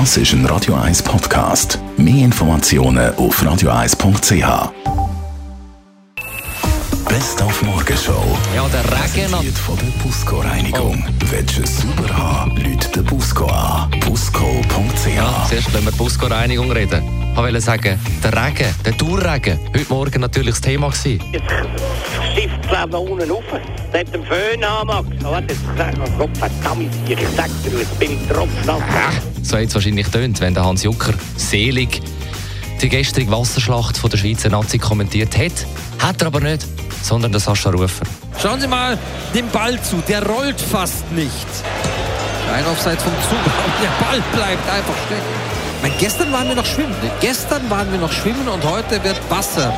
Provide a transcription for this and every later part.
Das ist ein Radio 1 Podcast. Mehr Informationen auf radio1.ch. Best auf Morgenshow. Ja, der Regen hat von der Busco Reinigung. Willst du es sauber haben? Leute den Busco an. Busco.ch. Ja, zuerst wenn wir Busco-Reinigung reden. Ich wollte sagen, der Regen, der Dauerregen, heute Morgen natürlich das Thema gewesen. Jetzt es noch unten rauf. Hat den Föhn an, Max. Hat jetzt gesagt, oh Gott, verdammt, ich sag dir, jetzt bin ich tropfnass. So hat es wahrscheinlich tönt, wenn der Hans Jucker selig die gestrige Wasserschlacht von der Schweizer Nazi kommentiert hat. Hat er aber nicht, sondern der Sascha Rufer. Schauen Sie mal dem Ball zu, der rollt fast nicht. Ein Offside vom Zugang, der Ball bleibt einfach stecken. Ich meine, gestern waren wir noch schwimmen. Gestern waren wir noch schwimmen und heute wird Wasser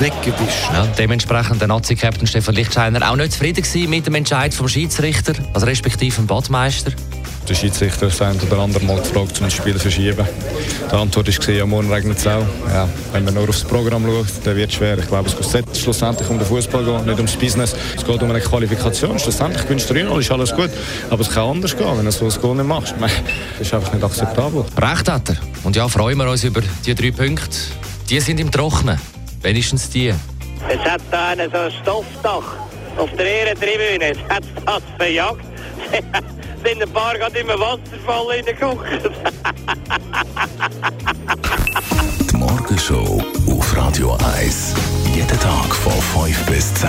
weggewischt. Ja, dementsprechend der Nazi-Captain Stefan Lichtscheiner auch nicht zufrieden mit dem Entscheid vom Schiedsrichter, also respektive dem Badmeister. Der Schiedsrichter hat das ein oder andere Mal gefragt, um das Spiel zu verschieben. Die Antwort war, ja, morgen regnet es auch. Ja, wenn man nur aufs Programm schaut, dann wird es schwer. Ich glaube, es geht schlussendlich um den Fußball gehen, nicht ums Business. Es geht um eine Qualifikation. Schlussendlich gewinnst du 3 ist alles gut. Aber es kann anders gehen, wenn du so ein Goal nicht machst. Das ist einfach nicht akzeptabel. Recht hat er. Und ja, freuen wir uns über die drei Punkte. Die sind im Trocknen. Wenigstens die. Es hat da einen so ein Stoffdach auf der Ehrentribüne. Jetzt hat es das verjagt. sind ein paar gerade im Wasserfall reingeguckt. Die Morgenshow auf Radio 1. Jeden Tag von 5 bis 10.